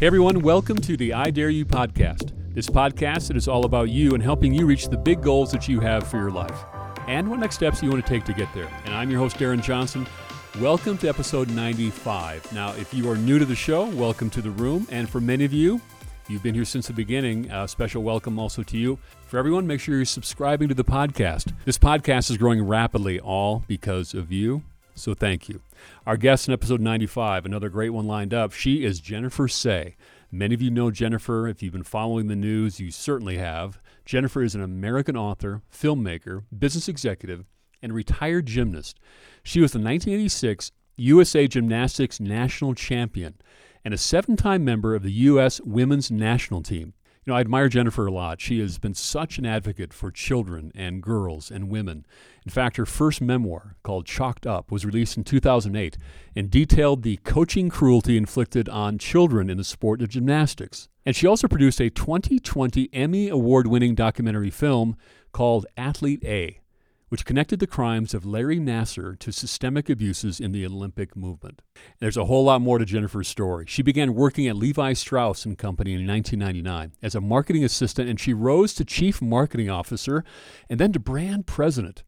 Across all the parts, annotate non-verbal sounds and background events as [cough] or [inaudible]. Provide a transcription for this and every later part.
Hey everyone, welcome to the I Dare You podcast. This podcast is all about you and helping you reach the big goals that you have for your life and what next steps you want to take to get there. And I'm your host, Darren Johnson. Welcome to episode 95. Now, if you are new to the show, welcome to the room. And for many of you, you've been here since the beginning, a special welcome also to you. For everyone, make sure you're subscribing to the podcast. This podcast is growing rapidly, all because of you. So thank you. Our guest in episode 95, another great one lined up. She is Jennifer Sey. Many of you know Jennifer. If you've been following the news, you certainly have. Jennifer is an American author, filmmaker, business executive, and retired gymnast. She was the 1986 USA Gymnastics National Champion and a seven time member of the U.S. Women's National Team. Know, I admire Jennifer a lot. She has been such an advocate for children and girls and women. In fact, her first memoir, called Chalked Up, was released in 2008 and detailed the coaching cruelty inflicted on children in the sport of gymnastics. And she also produced a 2020 Emmy Award winning documentary film called Athlete A which connected the crimes of Larry Nassar to systemic abuses in the Olympic movement. And there's a whole lot more to Jennifer's story. She began working at Levi Strauss and Company in 1999 as a marketing assistant, and she rose to chief marketing officer and then to brand president.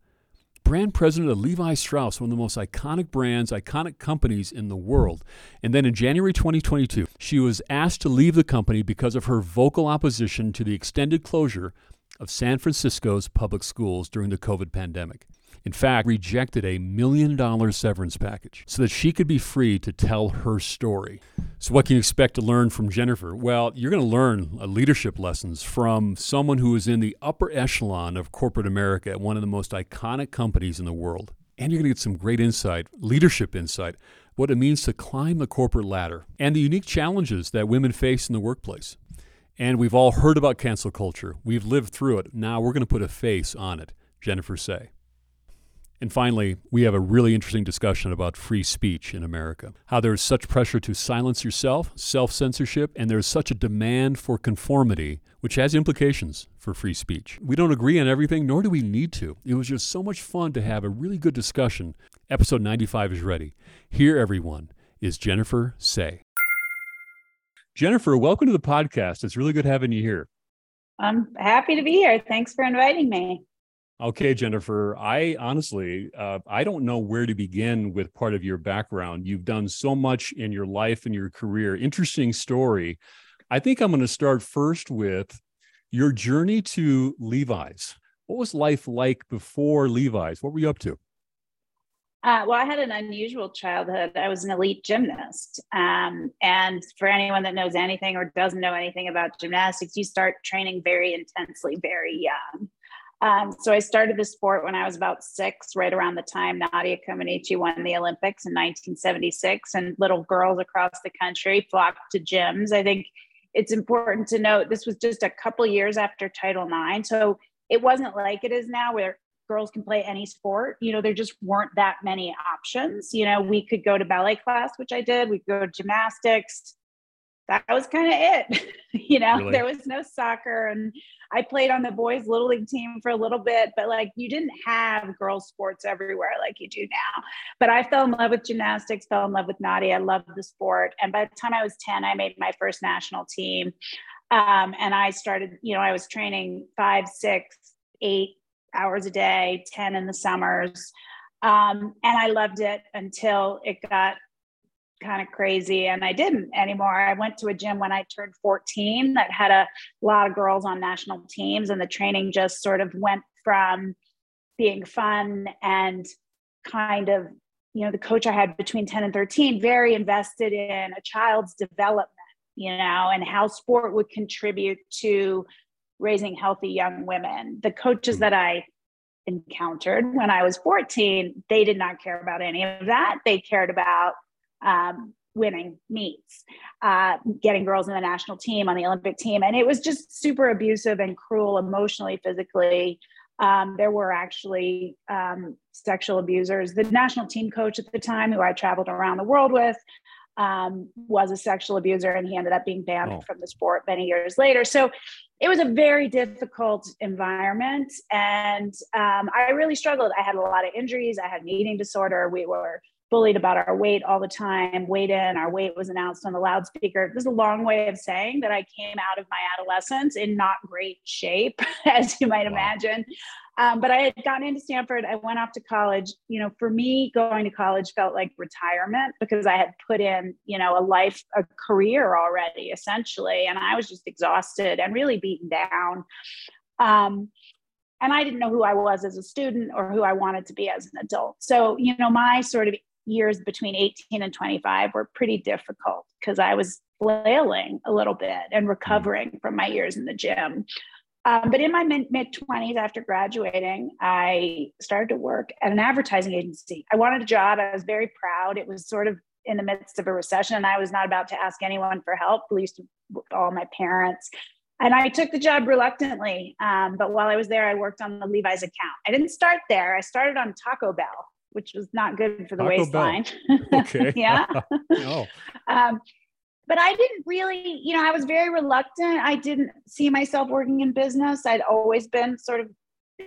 Brand president of Levi Strauss, one of the most iconic brands, iconic companies in the world. And then in January 2022, she was asked to leave the company because of her vocal opposition to the extended closure of San Francisco's public schools during the COVID pandemic. In fact, rejected a million dollar severance package so that she could be free to tell her story. So, what can you expect to learn from Jennifer? Well, you're going to learn leadership lessons from someone who is in the upper echelon of corporate America at one of the most iconic companies in the world. And you're going to get some great insight, leadership insight, what it means to climb the corporate ladder, and the unique challenges that women face in the workplace. And we've all heard about cancel culture. We've lived through it. Now we're going to put a face on it. Jennifer Sey. And finally, we have a really interesting discussion about free speech in America. How there's such pressure to silence yourself, self censorship, and there's such a demand for conformity, which has implications for free speech. We don't agree on everything, nor do we need to. It was just so much fun to have a really good discussion. Episode 95 is ready. Here, everyone, is Jennifer Sey. Jennifer, welcome to the podcast. It's really good having you here. I'm happy to be here. Thanks for inviting me. Okay, Jennifer, I honestly, uh, I don't know where to begin with part of your background. You've done so much in your life and your career. Interesting story. I think I'm going to start first with your journey to Levi's. What was life like before Levi's? What were you up to? Uh, well, I had an unusual childhood. I was an elite gymnast. Um, and for anyone that knows anything or doesn't know anything about gymnastics, you start training very intensely, very young. Um, so I started the sport when I was about six, right around the time Nadia Comaneci won the Olympics in 1976. And little girls across the country flocked to gyms. I think it's important to note this was just a couple years after Title IX. So it wasn't like it is now where girls can play any sport. You know, there just weren't that many options. You know, we could go to ballet class, which I did, we could go to gymnastics. That was kind of it. [laughs] you know, really? there was no soccer. And I played on the boys' little league team for a little bit, but like you didn't have girls' sports everywhere like you do now. But I fell in love with gymnastics, fell in love with Nadia. I loved the sport. And by the time I was 10, I made my first national team. Um, and I started, you know, I was training five, six, eight, hours a day, 10 in the summers. Um, and I loved it until it got kind of crazy and I didn't anymore. I went to a gym when I turned 14 that had a lot of girls on national teams, and the training just sort of went from being fun and kind of, you know, the coach I had between 10 and 13 very invested in a child's development, you know, and how sport would contribute to raising healthy young women. The coaches hmm. that I encountered when I was 14, they did not care about any of that. They cared about um, winning meets, uh, getting girls in the national team, on the Olympic team. And it was just super abusive and cruel emotionally, physically. Um, there were actually um, sexual abusers. The national team coach at the time, who I traveled around the world with, um, was a sexual abuser and he ended up being banned oh. from the sport many years later. So it was a very difficult environment. And um, I really struggled. I had a lot of injuries. I had an eating disorder. We were bullied about our weight all the time, weighed in, our weight was announced on the loudspeaker. This is a long way of saying that I came out of my adolescence in not great shape, [laughs] as you might wow. imagine. Um, but I had gotten into Stanford. I went off to college. You know, for me, going to college felt like retirement because I had put in, you know, a life, a career already, essentially. And I was just exhausted and really beaten down. Um, and I didn't know who I was as a student or who I wanted to be as an adult. So, you know, my sort of years between 18 and 25 were pretty difficult because I was flailing a little bit and recovering from my years in the gym. Um, but in my mid 20s, after graduating, I started to work at an advertising agency. I wanted a job. I was very proud. It was sort of in the midst of a recession, and I was not about to ask anyone for help, at least all my parents. And I took the job reluctantly. Um, but while I was there, I worked on the Levi's account. I didn't start there. I started on Taco Bell, which was not good for the Taco waistline. [laughs] [laughs] Okay. yeah. [laughs] no. Um, but I didn't really, you know, I was very reluctant. I didn't see myself working in business. I'd always been sort of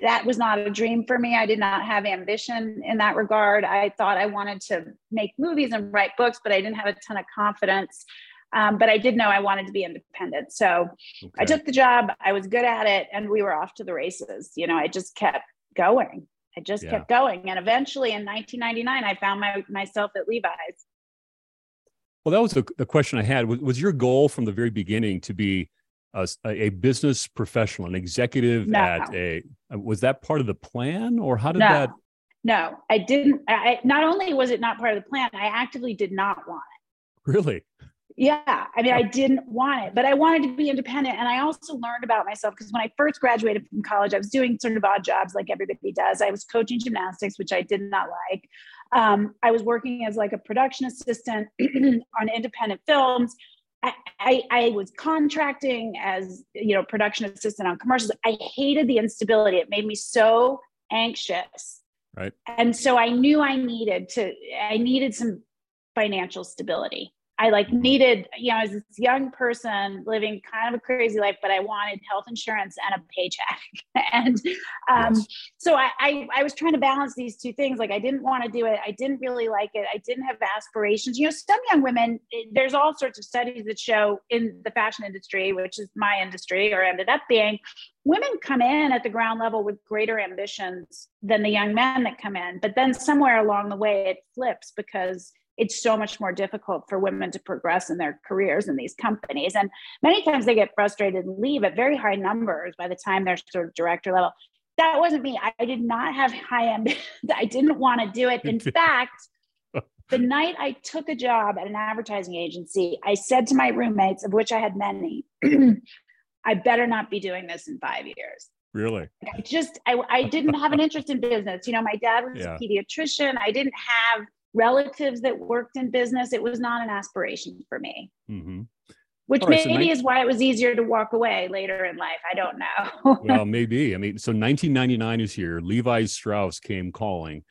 that was not a dream for me. I did not have ambition in that regard. I thought I wanted to make movies and write books, but I didn't have a ton of confidence. Um, but I did know I wanted to be independent. So okay. I took the job. I was good at it, and we were off to the races. You know, I just kept going. I just yeah. kept going, and eventually, in 1999, I found my, myself at Levi's. Well, that was the, the question I had. Was, was your goal from the very beginning to be a, a business professional, an executive no. at a? Uh, was that part of the plan, or how did no. that? No, I didn't. I not only was it not part of the plan, I actively did not want it. Really? Yeah. I mean, I didn't want it, but I wanted to be independent. And I also learned about myself because when I first graduated from college, I was doing sort of odd jobs like everybody does. I was coaching gymnastics, which I did not like. Um, I was working as like a production assistant [clears throat] on independent films. I, I, I, was contracting as you know production assistant on commercials. I hated the instability. It made me so anxious. Right. And so I knew I needed to. I needed some financial stability. I like needed, you know, as this young person living kind of a crazy life, but I wanted health insurance and a paycheck. [laughs] and um, yes. so I, I, I was trying to balance these two things. Like I didn't want to do it. I didn't really like it. I didn't have aspirations. You know, some young women, there's all sorts of studies that show in the fashion industry, which is my industry or ended up being, women come in at the ground level with greater ambitions than the young men that come in. But then somewhere along the way, it flips because it's so much more difficult for women to progress in their careers in these companies. And many times they get frustrated and leave at very high numbers by the time they're sort of director level. That wasn't me. I did not have high ambition. [laughs] I didn't want to do it. In [laughs] fact, the night I took a job at an advertising agency, I said to my roommates, of which I had many, [clears throat] I better not be doing this in five years. Really? I just I, I didn't have an interest in business. You know, my dad was yeah. a pediatrician. I didn't have relatives that worked in business. It was not an aspiration for me. Mm-hmm. Which right, maybe so is why it was easier to walk away later in life. I don't know. [laughs] well, maybe. I mean, so 1999 is here. Levi Strauss came calling.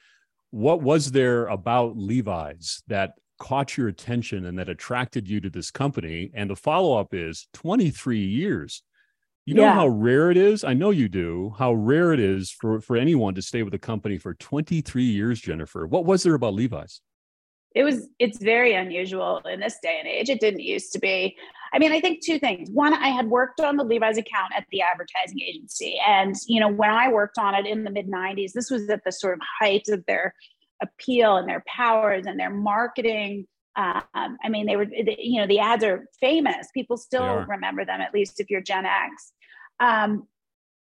What was there about Levi's that caught your attention and that attracted you to this company? And the follow up is 23 years. You know yeah. how rare it is? I know you do. How rare it is for for anyone to stay with a company for 23 years, Jennifer. What was there about Levi's? It was it's very unusual in this day and age. It didn't used to be. I mean, I think two things. One, I had worked on the Levi's account at the advertising agency. And, you know, when I worked on it in the mid 90s, this was at the sort of height of their appeal and their powers and their marketing um, I mean, they were, you know, the ads are famous. People still remember them, at least if you're Gen X. Um,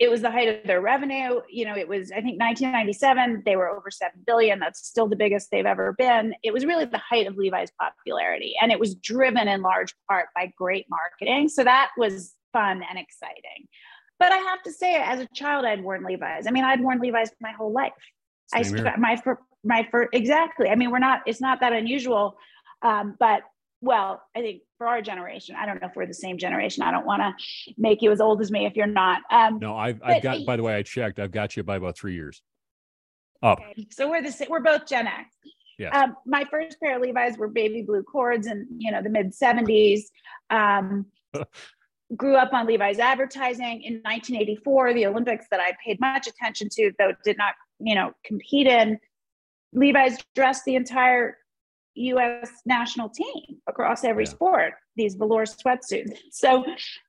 it was the height of their revenue. You know, it was, I think 1997, they were over 7 billion. That's still the biggest they've ever been. It was really the height of Levi's popularity. And it was driven in large part by great marketing. So that was fun and exciting. But I have to say, as a child, I'd worn Levi's. I mean, I'd worn Levi's my whole life. Same I, my, my, first, exactly. I mean, we're not, it's not that unusual um, but well, I think for our generation, I don't know if we're the same generation. I don't want to make you as old as me if you're not. Um, no, I've, I've got, by the way, I checked, I've got you by about three years up. Okay. So we're the we're both Gen X. Yeah. Um, my first pair of Levi's were baby blue cords and you know, the mid 70s. Um, [laughs] grew up on Levi's advertising in 1984, the Olympics that I paid much attention to, though did not, you know, compete in. Levi's dressed the entire US national team across every Yeah. sport, these velour sweatsuits. So,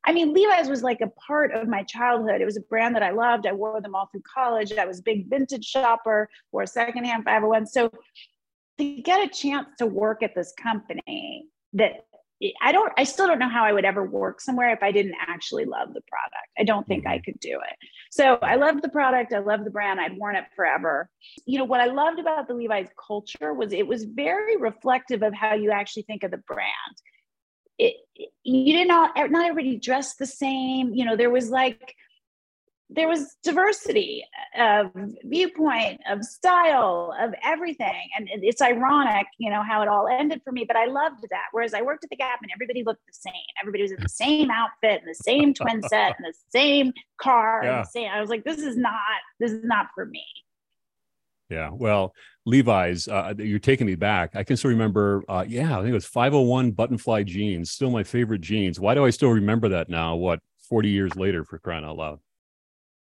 I mean, Levi's was like a part of my childhood. It was a brand that I loved. I wore them all through college. I was a big vintage shopper, wore secondhand 501. So, to get a chance to work at this company that I don't, I still don't know how I would ever work somewhere if I didn't actually love the product. I don't think I mm-hmm. could do it. So I loved the product. I loved the brand. I'd worn it forever. You know, what I loved about the Levi's culture was it was very reflective of how you actually think of the brand. It, you did not, not everybody dressed the same. You know, there was like, there was diversity of viewpoint, of style, of everything. And it's ironic, you know, how it all ended for me, but I loved that. Whereas I worked at the Gap and everybody looked the same. Everybody was in the [laughs] same outfit and the same twin set and the same car. Yeah. And the same, I was like, this is not, this is not for me. Yeah. Well, Levi's, uh, you're taking me back. I can still remember, uh, yeah, I think it was 501 button fly jeans, still my favorite jeans. Why do I still remember that now? What, 40 years later for crying out loud?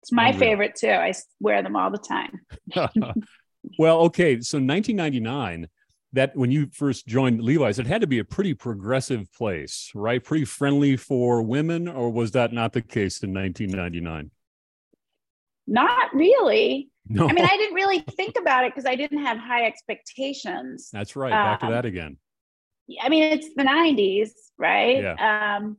It's my Unreal. favorite too. I wear them all the time. [laughs] [laughs] well, okay. So 1999, that when you first joined Levi's, it had to be a pretty progressive place, right? Pretty friendly for women, or was that not the case in 1999? Not really. No, I mean, I didn't really think about it because I didn't have high expectations. that's right. Back to um, that again. I mean, it's the 90s, right? Um,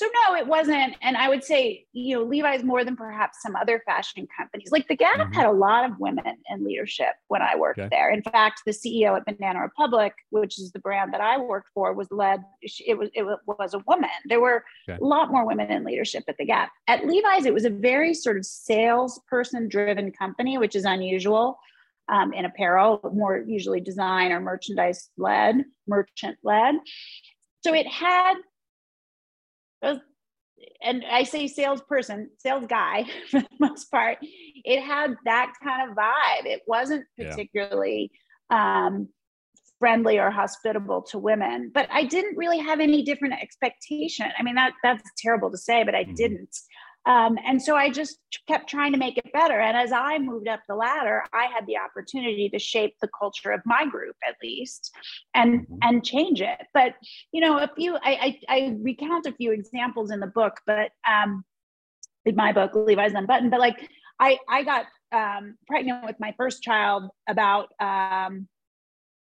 so no, it wasn't. And I would say, you know, Levi's more than perhaps some other fashion companies. Like the Gap Mhm. had a lot of women in leadership when I worked Okay. there. In fact, the CEO at Banana Republic, which is the brand that I worked for, was led. It was it was a woman. There were Okay. a lot more women in leadership at the Gap. At Levi's, it was a very sort of salesperson driven company, which is unusual um, in apparel, more usually design or merchandise led, merchant led. So it had, those- and I say salesperson, sales guy [laughs] for the most part. It had that kind of vibe. It wasn't Yeah. particularly um, friendly or hospitable to women, but I didn't really have any different expectation. I mean, that that's terrible to say, but I Mhm. didn't. Um, and so I just kept trying to make it better. And as I moved up the ladder, I had the opportunity to shape the culture of my group at least and Mhm. and change it. But you know, a few I, I I recount a few examples in the book, but um in my book, Levi's Unbuttoned, but like I I got um pregnant with my first child about um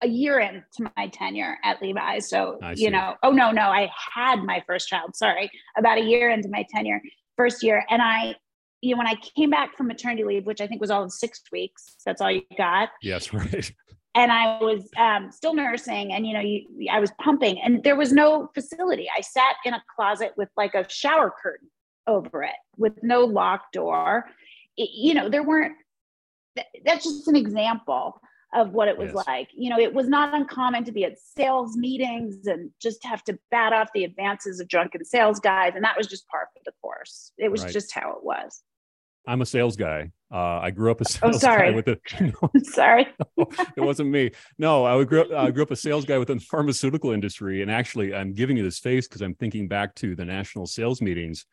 a year into my tenure at Levi's. So, you know, oh no, no, I had my first child, sorry, about a year into my tenure, first year. And I, you know, when I came back from maternity leave, which I think was all in six weeks, that's all you got. Yes, [laughs] right. And I was um, still nursing and, you know, you, I was pumping and there was no facility. I sat in a closet with like a shower curtain over it with no locked door. It- you know, there weren't, th- that's just an example of what it was Yes. like. You know, it was not uncommon to be at sales meetings and just have to bat off the advances of drunken sales guys. And that was just part of the course. It was Right. just how it was. I'm a sales guy. Uh, I grew up a Oh, sales [laughs] guy sorry. with a. [laughs] No, [laughs] Sorry. it wasn't me. No, I grew up. I grew up a sales guy within the pharmaceutical industry, and actually, I'm giving you this face because I'm thinking back to the national sales meetings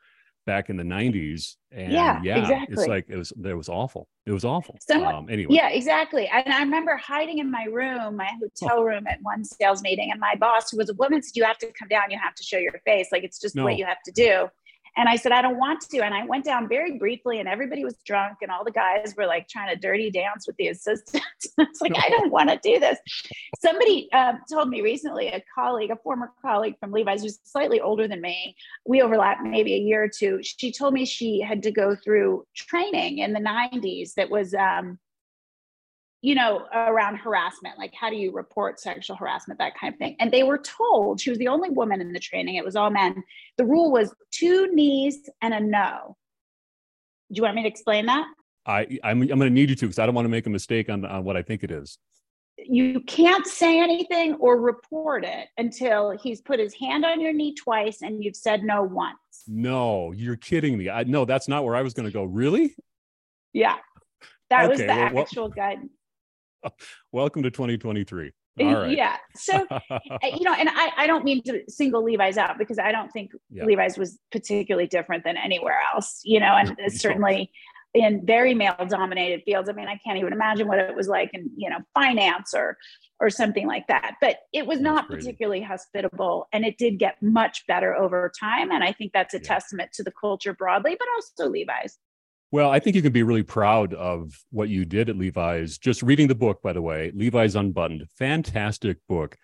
back in the '90s, and Yeah, yeah, it's like it was. It was awful. It was awful. Someone- um, anyway, Yeah, exactly. And I remember hiding in my room, my hotel room at one sales meeting, and my boss, who was a woman, said, You have to come down, you have to show your face. Like it's just No. what you have to do. And I said, I don't want to. And I went down very briefly, and everybody was drunk, and all the guys were like trying to dirty dance with the assistants. [laughs] it's like, I don't want to do this. Somebody um, told me recently, a colleague, a former colleague from Levi's, who's slightly older than me, we overlap maybe a year or two. She told me she had to go through training in the 90s that was, um, you know, around harassment, like how do you report sexual harassment, that kind of thing. And they were told, she was the only woman in the training, it was all men. The rule was two knees and a no. Do you want me to explain that? I I'm I'm going to need you to because I don't want to make a mistake on on what I think it is. You can't say anything or report it until he's put his hand on your knee twice and you've said no once. No, you're kidding me. I no, that's not where I was going to go. Really? Yeah. That was the well, well- actual guidance. [laughs] Welcome to 2023. All right. Yeah. So [laughs] uh, you know, and I, I don't mean to single Levi's out because I don't think Yeah. Levi's was particularly different than anywhere else, you know, and it's certainly in very male dominated fields. I mean, I can't even imagine what it was like in, you know, finance or or something like that. But it was not particularly hospitable and it did get much better over time. And I think that's a yeah. testament to the culture broadly, but also Levi's. Well, I think you can be really proud of what you did at Levi's. Just reading the book, by the way, Levi's Unbuttoned, fantastic book.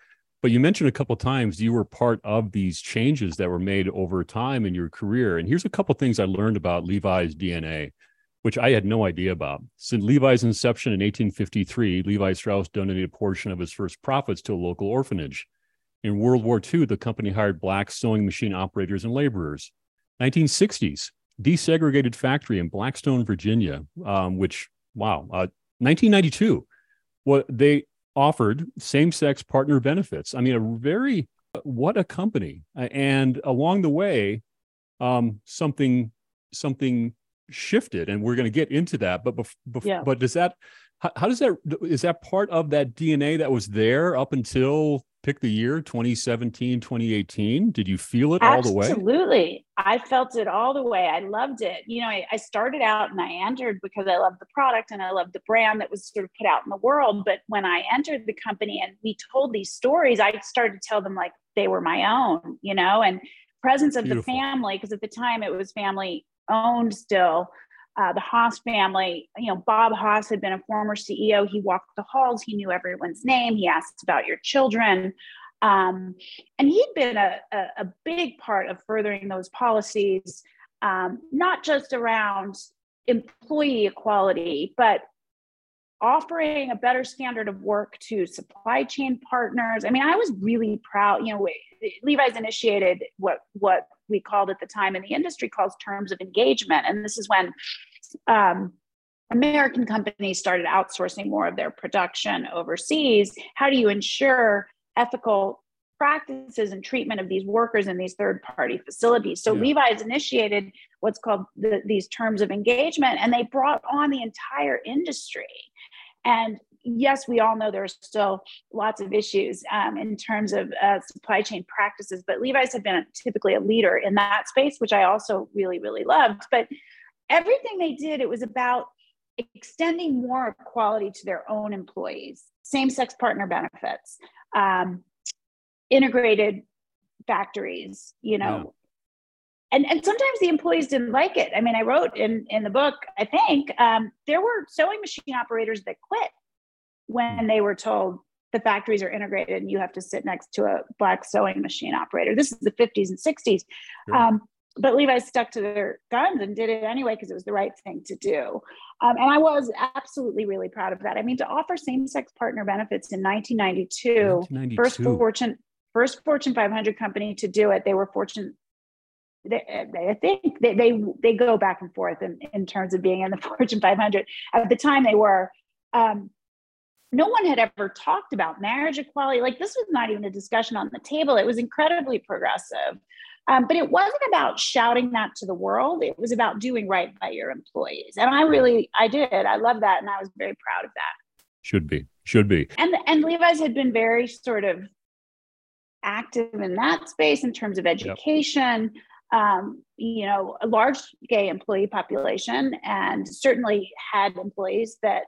But you mentioned a couple times you were part of these changes that were made over time in your career. And here's a couple things I learned about Levi's DNA which I had no idea about. Since Levi's inception in 1853, Levi Strauss donated a portion of his first profits to a local orphanage. In World War II, the company hired black sewing machine operators and laborers. 1960s, desegregated factory in Blackstone, Virginia, um, which, wow, uh, 1992, what they offered same-sex partner benefits. I mean, a very, what a company. And along the way, um, something, something shifted and we're going to get into that but bef- bef- yeah. but does that how, how, does that is that part of that dna that was there up until pick the year 2017 2018 did you feel it absolutely. all the way absolutely i felt it all the way i loved it you know I, I started out and i entered because i loved the product and i loved the brand that was sort of put out in the world but when i entered the company and we told these stories i started to tell them like they were my own you know and presence of Beautiful. the family because at the time it was family owned still. Uh, the Haas family, you know, Bob Haas had been a former CEO. He walked the halls. He knew everyone's name. He asked about your children. Um, and he'd been a, a, a, big part of furthering those policies, um, not just around employee equality, but offering a better standard of work to supply chain partners. I mean, I was really proud. You know, Levi's initiated what what we called at the time in the industry calls terms of engagement, and this is when um, American companies started outsourcing more of their production overseas. How do you ensure ethical practices and treatment of these workers in these third party facilities. So yeah. Levi's initiated what's called the, these terms of engagement, and they brought on the entire industry. And yes, we all know there's still lots of issues um, in terms of uh, supply chain practices, but Levi's have been typically a leader in that space, which I also really, really loved. But everything they did, it was about extending more equality to their own employees, same sex partner benefits, um, integrated factories, you know. And, and sometimes the employees didn't like it. I mean, I wrote in, in the book, I think, um, there were sewing machine operators that quit when they were told the factories are integrated and you have to sit next to a black sewing machine operator. This is the 50s and 60s. Um, but Levi's stuck to their guns and did it anyway because it was the right thing to do. Um, and I was absolutely really proud of that. I mean, to offer same-sex partner benefits in 1992, 1992. first Fortune first Fortune 500 company to do it. They were Fortune. They, they, I think they, they they go back and forth in, in terms of being in the [laughs] Fortune 500. At the time, they were. Um, no one had ever talked about marriage equality. Like this was not even a discussion on the table. It was incredibly progressive. Um, but it wasn't about shouting that to the world. It was about doing right by your employees. And I really, I did. I love that. And I was very proud of that. Should be, should be. And, and Levi's had been very sort of active in that space in terms of education. Yep. Um, you know, a large gay employee population, and certainly had employees that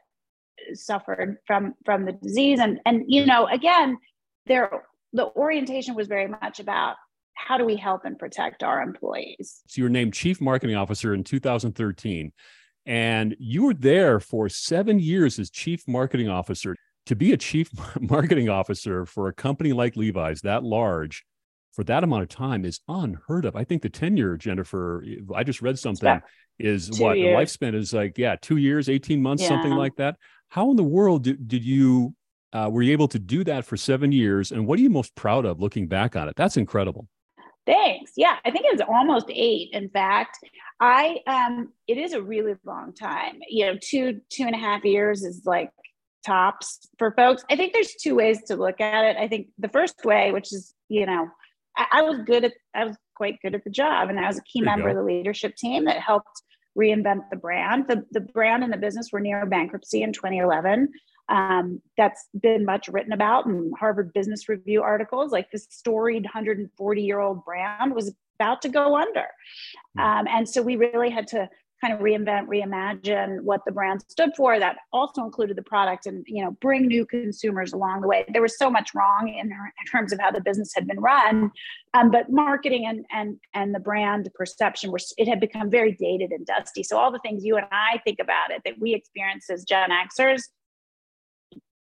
suffered from from the disease and and you know again there the orientation was very much about how do we help and protect our employees so you were named chief marketing officer in 2013 and you were there for seven years as chief marketing officer to be a chief [laughs] marketing officer for a company like levi's that large for that amount of time is unheard of i think the tenure jennifer i just read something is what years. the lifespan is like yeah two years 18 months yeah. something like that how in the world did, did you uh, were you able to do that for seven years? And what are you most proud of looking back on it? That's incredible. Thanks. Yeah, I think it was almost eight. In fact, I um, it is a really long time. You know, two two and a half years is like tops for folks. I think there's two ways to look at it. I think the first way, which is you know, I, I was good at I was quite good at the job, and I was a key member of the leadership team that helped reinvent the brand. The, the brand and the business were near bankruptcy in 2011. Um, that's been much written about in Harvard Business Review articles. Like this storied 140 year old brand was about to go under. Hmm. Um, and so we really had to kind of reinvent, reimagine what the brand stood for. That also included the product and you know bring new consumers along the way. There was so much wrong in, in terms of how the business had been run, um, but marketing and and and the brand perception were it had become very dated and dusty. So all the things you and I think about it that we experience as Gen Xers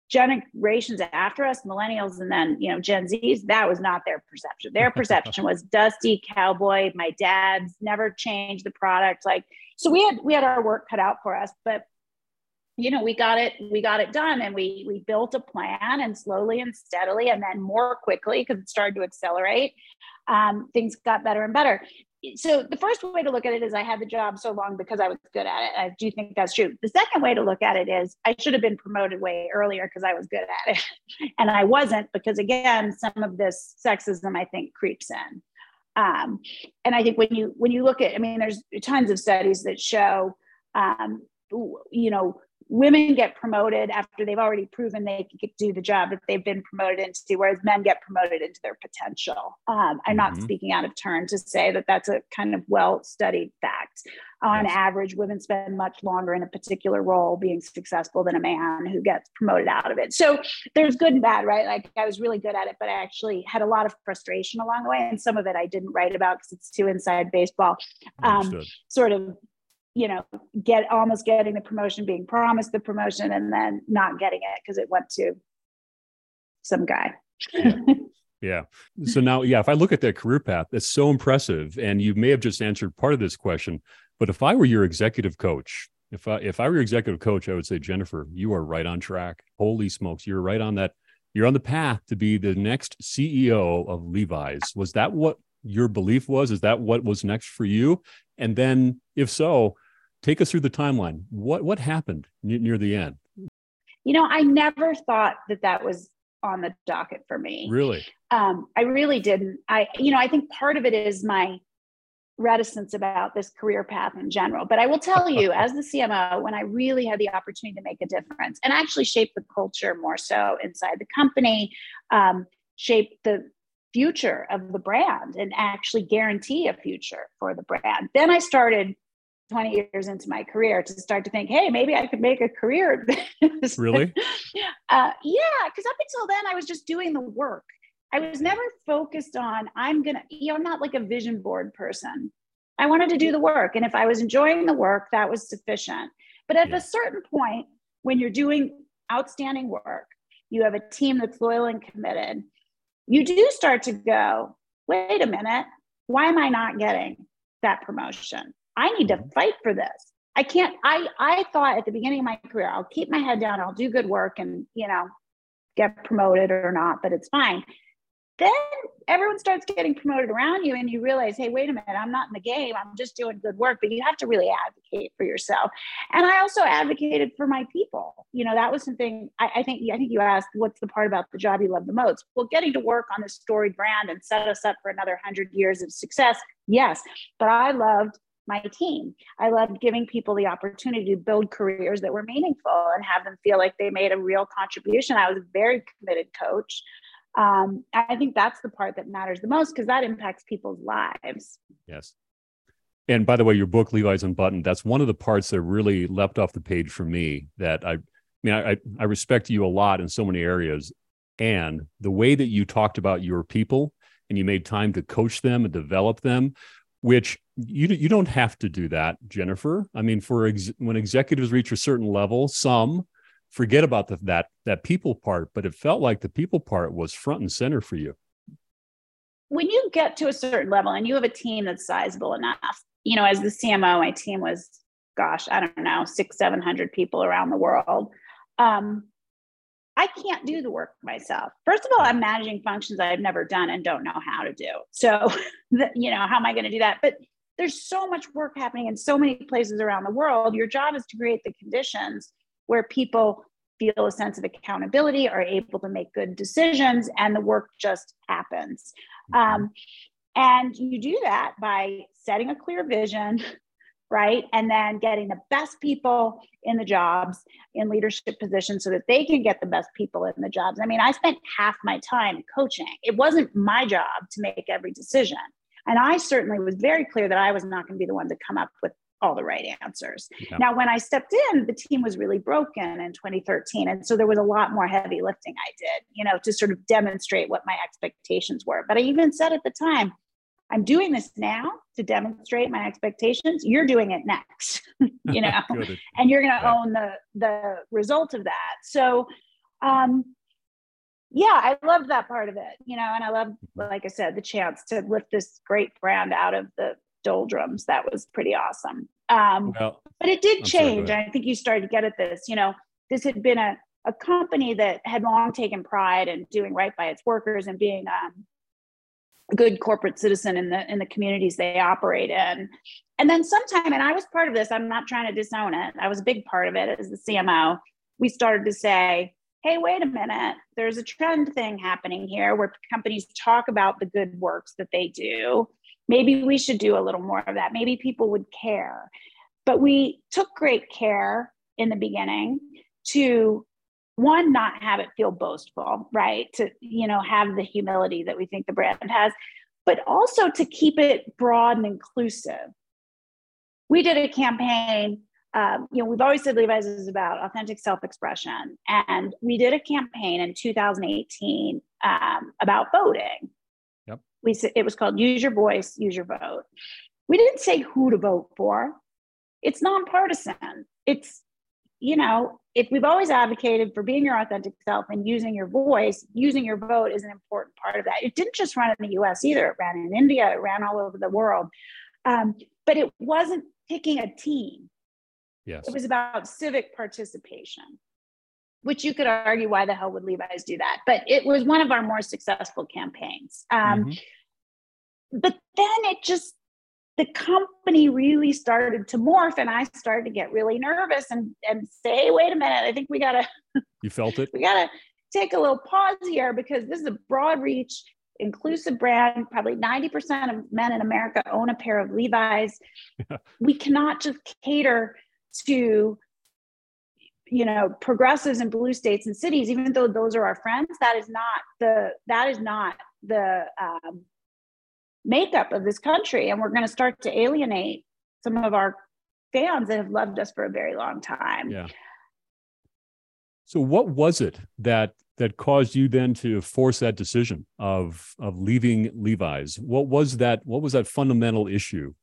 generations after us, millennials and then, you know, Gen Zs, that was not their perception. Their perception was [laughs] dusty cowboy. My dad's never changed the product. Like, so we had we had our work cut out for us, but you know, we got it, we got it done and we we built a plan and slowly and steadily and then more quickly because it started to accelerate. Um, things got better and better so the first way to look at it is I had the job so long because I was good at it. I do think that's true. The second way to look at it is I should have been promoted way earlier because I was good at it. [laughs] and I wasn't because again, some of this sexism I think creeps in. Um, and I think when you when you look at, I mean, there's tons of studies that show um, you know women get promoted after they've already proven they can do the job that they've been promoted into, whereas men get promoted into their potential. Um, I'm not mm-hmm. speaking out of turn to say that that's a kind of well studied fact. On yes. average, women spend much longer in a particular role being successful than a man who gets promoted out of it. So there's good and bad, right? Like I was really good at it, but I actually had a lot of frustration along the way. And some of it I didn't write about because it's too inside baseball. Um, sort of you know, get almost getting the promotion, being promised the promotion, and then not getting it because it went to some guy. yeah. [laughs] yeah. So now, yeah, if I look at that career path, that's so impressive. And you may have just answered part of this question, but if I were your executive coach, if I if I were your executive coach, I would say, Jennifer, you are right on track. Holy smokes, you're right on that. You're on the path to be the next CEO of Levi's. Was that what your belief was? Is that what was next for you? And then, if so, take us through the timeline. What what happened near the end? You know, I never thought that that was on the docket for me. Really? Um, I really didn't. I, you know, I think part of it is my reticence about this career path in general. But I will tell you, [laughs] as the CMO, when I really had the opportunity to make a difference and actually shape the culture more so inside the company, um, shape the future of the brand and actually guarantee a future for the brand. Then I started 20 years into my career to start to think, hey, maybe I could make a career. [laughs] really? [laughs] uh, yeah, because up until then, I was just doing the work. I was never focused on, I'm going to, you know, I'm not like a vision board person. I wanted to do the work. And if I was enjoying the work, that was sufficient. But at yeah. a certain point, when you're doing outstanding work, you have a team that's loyal and committed, you do start to go, wait a minute, why am I not getting that promotion? I need to mm-hmm. fight for this. I can't, I, I thought at the beginning of my career, I'll keep my head down, I'll do good work and, you know, get promoted or not, but it's fine. Then everyone starts getting promoted around you and you realize, hey, wait a minute, I'm not in the game. I'm just doing good work, but you have to really advocate for yourself. And I also advocated for my people. You know, that was something I, I think I think you asked what's the part about the job you love the most? Well, getting to work on this storied brand and set us up for another hundred years of success, yes. But I loved my team. I loved giving people the opportunity to build careers that were meaningful and have them feel like they made a real contribution. I was a very committed coach. Um, I think that's the part that matters the most because that impacts people's lives. Yes. And by the way, your book, Levi's Unbuttoned, that's one of the parts that really leapt off the page for me that I, I mean, I, I respect you a lot in so many areas. And the way that you talked about your people and you made time to coach them and develop them which you you don't have to do that, Jennifer. I mean, for ex- when executives reach a certain level, some forget about the, that that people part, but it felt like the people part was front and center for you. When you get to a certain level and you have a team that's sizable enough, you know, as the CMO, my team was, gosh, I don't know, six, seven hundred people around the world. Um, I can't do the work myself. First of all, I'm managing functions I've never done and don't know how to do. So, [laughs] you know, how am I going to do that? But there's so much work happening in so many places around the world. Your job is to create the conditions where people feel a sense of accountability, are able to make good decisions, and the work just happens. Um, and you do that by setting a clear vision, [laughs] right? And then getting the best people in the jobs in leadership positions so that they can get the best people in the jobs. I mean, I spent half my time coaching. It wasn't my job to make every decision. And I certainly was very clear that I was not going to be the one to come up with all the right answers. Yeah. Now, when I stepped in, the team was really broken in 2013. And so there was a lot more heavy lifting I did, you know, to sort of demonstrate what my expectations were. But I even said at the time, I'm doing this now to demonstrate my expectations. You're doing it next, [laughs] you [laughs] know, and you're going to yeah. own the the result of that. So, um, yeah, I love that part of it, you know, and I love, mm-hmm. like I said, the chance to lift this great brand out of the doldrums. That was pretty awesome. Um, well, but it did I'm change. Sorry, I think you started to get at this. You know, this had been a a company that had long taken pride in doing right by its workers and being um, a good corporate citizen in the in the communities they operate in. And then sometime, and I was part of this. I'm not trying to disown it. I was a big part of it as the CMO. We started to say, hey, wait a minute, there's a trend thing happening here where companies talk about the good works that they do. Maybe we should do a little more of that. Maybe people would care. But we took great care in the beginning to one not have it feel boastful right to you know have the humility that we think the brand has but also to keep it broad and inclusive we did a campaign um, you know, we've always said Levi's is about authentic self-expression, and we did a campaign in 2018 um, about voting. Yep. We said it was called "Use Your Voice, Use Your Vote." We didn't say who to vote for. It's nonpartisan. It's you know, if we've always advocated for being your authentic self and using your voice, using your vote is an important part of that. It didn't just run in the US either, it ran in India, it ran all over the world. Um, but it wasn't picking a team, Yes. It was about civic participation, which you could argue why the hell would Levi's do that? But it was one of our more successful campaigns. Um, mm-hmm. But then it just, the company really started to morph and I started to get really nervous and, and say, wait a minute, I think we got to. You felt it? [laughs] we got to take a little pause here because this is a broad reach inclusive brand. Probably 90% of men in America own a pair of Levi's. [laughs] we cannot just cater to you know progressives in blue states and cities even though those are our friends that is not the that is not the um, makeup of this country. And we're going to start to alienate some of our fans that have loved us for a very long time. Yeah. So what was it that that caused you then to force that decision of of leaving levi's? What was that what was that fundamental issue?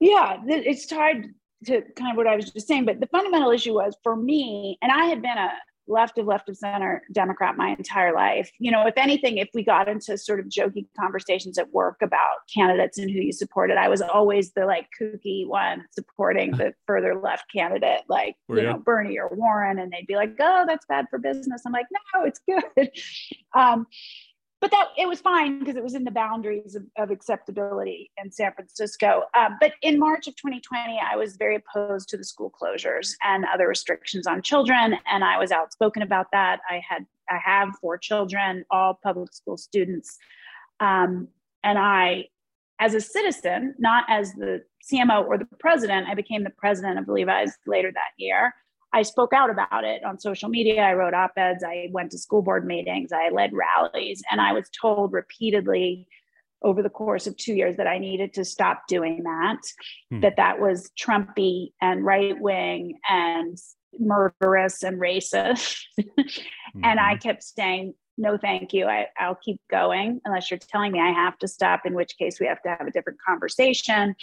Yeah it's tied to kind of what I was just saying, but the fundamental issue was for me, and I had been a left of left of center Democrat my entire life. You know, if anything, if we got into sort of jokey conversations at work about candidates and who you supported, I was always the like kooky one supporting the [laughs] further left candidate, like Were you know Bernie or Warren, and they'd be like, "Oh, that's bad for business." I'm like, "No, it's good." [laughs] Um, but that it was fine because it was in the boundaries of, of acceptability in San Francisco. Um, but in March of 2020, I was very opposed to the school closures and other restrictions on children, and I was outspoken about that. I had I have four children, all public school students, um, and I, as a citizen, not as the CMO or the president, I became the president of Levi's later that year. I spoke out about it on social media. I wrote op eds. I went to school board meetings. I led rallies. And I was told repeatedly over the course of two years that I needed to stop doing that, hmm. that that was Trumpy and right wing and murderous and racist. mm-hmm. [laughs] And I mm-hmm. kept saying, no, thank you. I, I'll keep going unless you're telling me I have to stop, in which case we have to have a different conversation.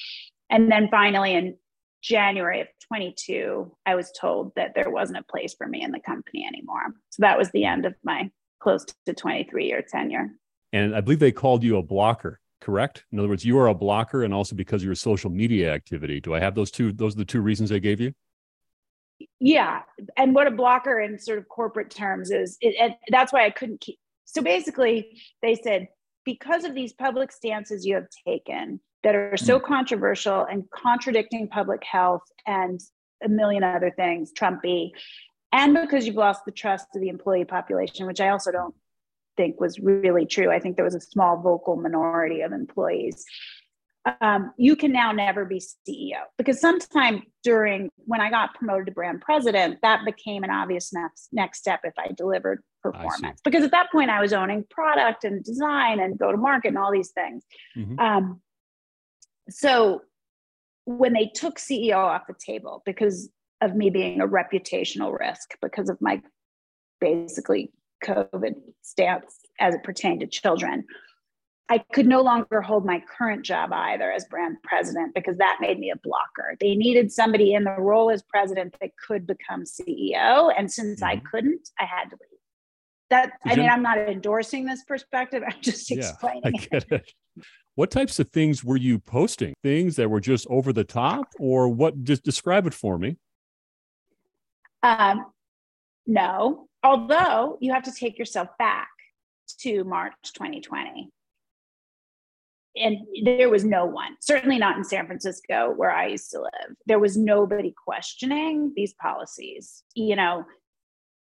And then finally, in January of 22, I was told that there wasn't a place for me in the company anymore. So that was the end of my close to 23 year tenure. And I believe they called you a blocker, correct? In other words, you are a blocker and also because of your social media activity. Do I have those two? Those are the two reasons they gave you? Yeah. And what a blocker in sort of corporate terms is, it, and that's why I couldn't keep. So basically, they said, because of these public stances you have taken, that are so mm. controversial and contradicting public health and a million other things, Trumpy, and because you've lost the trust of the employee population, which I also don't think was really true. I think there was a small vocal minority of employees. Um, you can now never be CEO because sometime during when I got promoted to brand president, that became an obvious next, next step if I delivered performance. Because at that point, I was owning product and design and go to market and all these things. Mm-hmm. Um, so when they took CEO off the table because of me being a reputational risk because of my basically COVID stance as it pertained to children. I could no longer hold my current job either as brand president because that made me a blocker. They needed somebody in the role as president that could become CEO. And since mm-hmm. I couldn't, I had to leave. That I mean, I'm not endorsing this perspective. [laughs] I'm just explaining. yeah. I get it. it. What types of things were you posting? Things that were just over the top, or what? Just describe it for me. Um, no, although you have to take yourself back to March 2020 and there was no one, certainly not in San Francisco where I used to live. There was nobody questioning these policies. You know,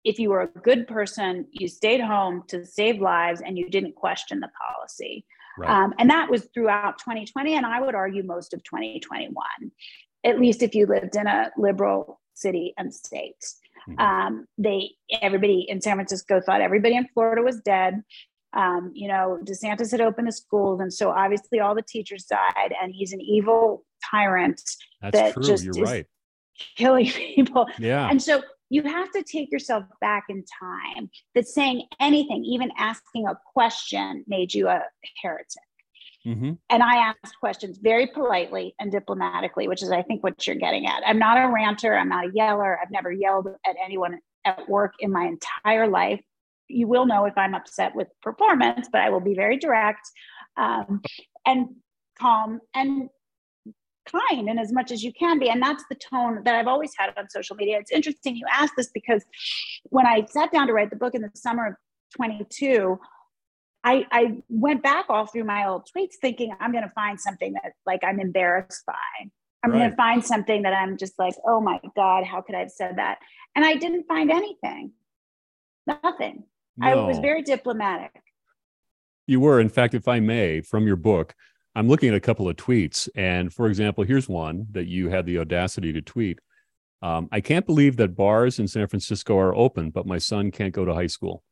if you were a good person, you stayed home to save lives and you didn't question the policy. Right. Um, and that was throughout 2020, and I would argue most of 2021, at least if you lived in a liberal city and state. Mm-hmm. Um, they everybody in San Francisco thought everybody in Florida was dead. Um, you know, DeSantis had opened the schools, and so obviously all the teachers died, and he's an evil tyrant That's that true. just You're right. killing [laughs] people. Yeah. And so you have to take yourself back in time that saying anything, even asking a question, made you a heretic. Mm-hmm. And I asked questions very politely and diplomatically, which is, I think, what you're getting at. I'm not a ranter. I'm not a yeller. I've never yelled at anyone at work in my entire life you will know if I'm upset with performance, but I will be very direct um, and calm and kind and as much as you can be. And that's the tone that I've always had on social media. It's interesting you asked this because when I sat down to write the book in the summer of 22, I, I went back all through my old tweets thinking I'm going to find something that like I'm embarrassed by. I'm right. going to find something that I'm just like, oh my God, how could I have said that? And I didn't find anything, nothing. No. I was very diplomatic. You were, in fact, if I may, from your book, I'm looking at a couple of tweets. And for example, here's one that you had the audacity to tweet. Um, I can't believe that bars in San Francisco are open, but my son can't go to high school.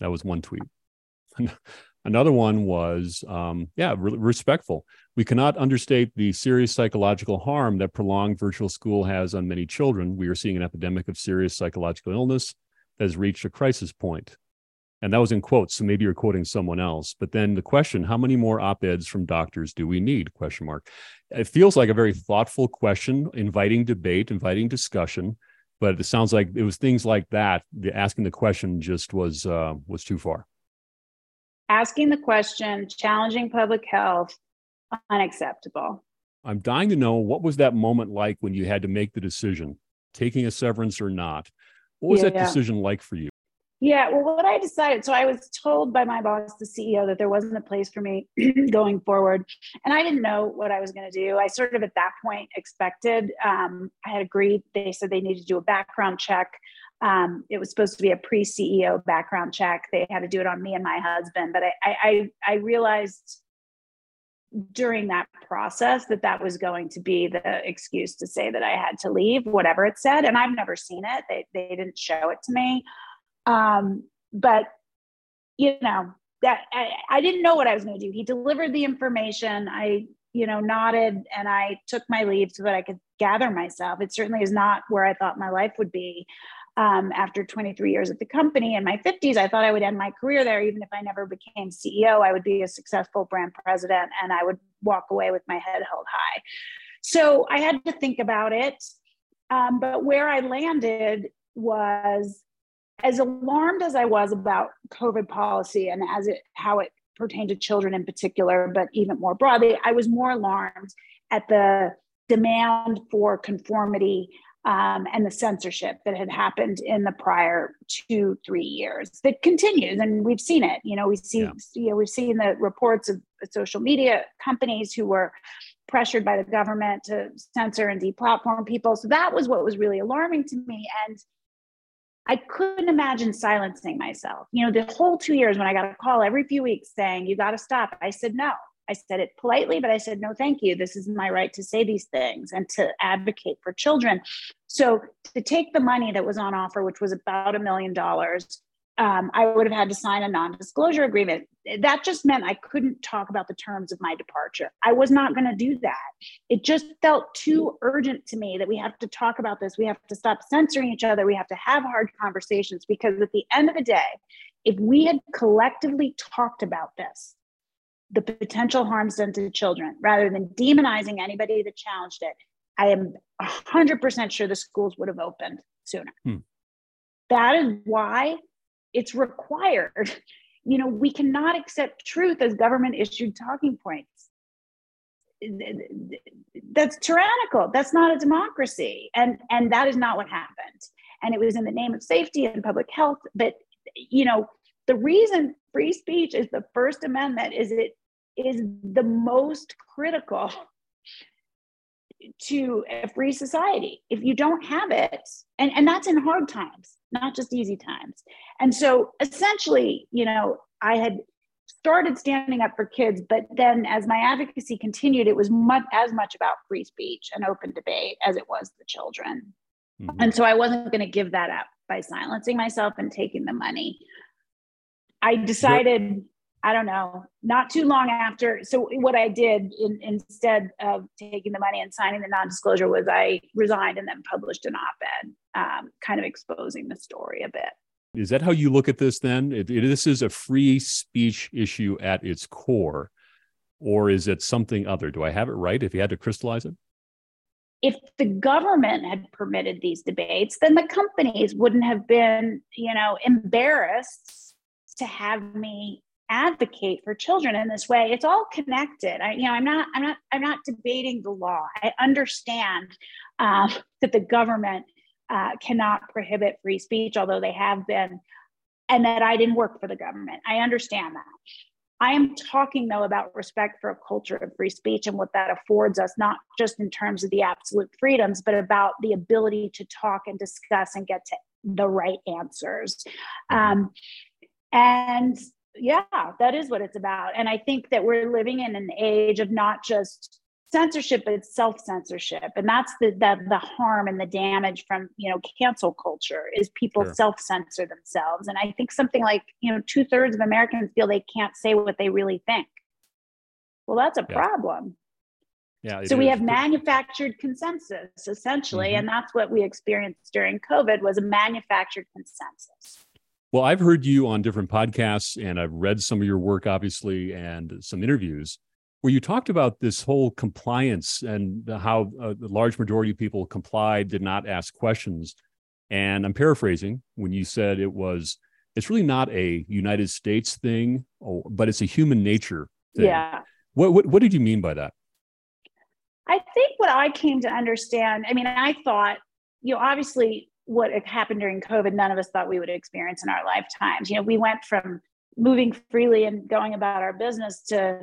That was one tweet. Another one was, um, yeah, re- respectful. We cannot understate the serious psychological harm that prolonged virtual school has on many children. We are seeing an epidemic of serious psychological illness that has reached a crisis point. And that was in quotes, so maybe you're quoting someone else. But then the question, how many more op-eds from doctors do we need? Question mark. It feels like a very thoughtful question, inviting debate, inviting discussion. But it sounds like it was things like that. The asking the question just was uh, was too far. Asking the question, challenging public health, unacceptable. I'm dying to know what was that moment like when you had to make the decision, taking a severance or not. What was yeah, that decision like for you? Yeah, well, what I decided, so I was told by my boss, the CEO, that there wasn't a place for me [clears throat] going forward. And I didn't know what I was going to do. I sort of at that point expected, um, I had agreed, they said they needed to do a background check. Um, it was supposed to be a pre CEO background check. They had to do it on me and my husband. But I, I, I realized during that process that that was going to be the excuse to say that I had to leave, whatever it said. And I've never seen it. They, they didn't show it to me. Um, but, you know, that I, I didn't know what I was going to do. He delivered the information. I, you know, nodded and I took my leave so that I could gather myself. It certainly is not where I thought my life would be um, after 23 years at the company. In my 50s, I thought I would end my career there. Even if I never became CEO, I would be a successful brand president and I would walk away with my head held high. So I had to think about it. Um, but where I landed was as alarmed as I was about COVID policy and as it how it pertained to children in particular, but even more broadly, I was more alarmed at the demand for conformity um, and the censorship that had happened in the prior two, three years that continues. And we've seen it. You know, we see, yeah. you know, we've seen the reports of social media companies who were pressured by the government to censor and deplatform people. So that was what was really alarming to me. And I couldn't imagine silencing myself. You know, the whole two years when I got a call every few weeks saying, you got to stop, I said no. I said it politely, but I said, no, thank you. This is my right to say these things and to advocate for children. So to take the money that was on offer, which was about a million dollars, um, I would have had to sign a non disclosure agreement. That just meant I couldn't talk about the terms of my departure. I was not going to do that. It just felt too urgent to me that we have to talk about this. We have to stop censoring each other. We have to have hard conversations because at the end of the day, if we had collectively talked about this, the potential harms done to children, rather than demonizing anybody that challenged it, I am 100% sure the schools would have opened sooner. Hmm. That is why it's required. [laughs] You know, we cannot accept truth as government issued talking points. That's tyrannical. That's not a democracy. And, and that is not what happened. And it was in the name of safety and public health. But, you know, the reason free speech is the First Amendment is it is the most critical to a free society. If you don't have it, and, and that's in hard times, not just easy times. And so essentially, you know, I had started standing up for kids, but then as my advocacy continued, it was much as much about free speech and open debate as it was the children. Mm-hmm. And so I wasn't going to give that up by silencing myself and taking the money. I decided I don't know, not too long after. So what I did in, instead of taking the money and signing the non-disclosure was I resigned and then published an op-ed, um, kind of exposing the story a bit. Is that how you look at this? Then it, it, this is a free speech issue at its core, or is it something other? Do I have it right? If you had to crystallize it. If the government had permitted these debates, then the companies wouldn't have been, you know, embarrassed to have me advocate for children in this way. It's all connected. I you know i'm not i'm not i'm not debating the law. I understand um, that the government uh, cannot prohibit free speech although they have been and that i didn't work for the government. I understand that. I am talking though about respect for a culture of free speech and what that affords us not just in terms of the absolute freedoms but about the ability to talk and discuss and get to the right answers. Um, and yeah, that is what it's about. And I think that we're living in an age of not just censorship but self censorship and that's the, the the harm and the damage from you know cancel culture is people sure. self censor themselves and i think something like you know two-thirds of americans feel they can't say what they really think well that's a yeah. problem yeah, so we have manufactured consensus essentially mm-hmm. and that's what we experienced during covid was a manufactured consensus well, I've heard you on different podcasts and I've read some of your work, obviously, and some interviews where you talked about this whole compliance and how uh, a large majority of people complied, did not ask questions. And I'm paraphrasing when you said it was, it's really not a United States thing, but it's a human nature thing. Yeah. What, what, what did you mean by that? I think what I came to understand, I mean, I thought, you know, obviously what happened during COVID, none of us thought we would experience in our lifetimes. You know, we went from moving freely and going about our business to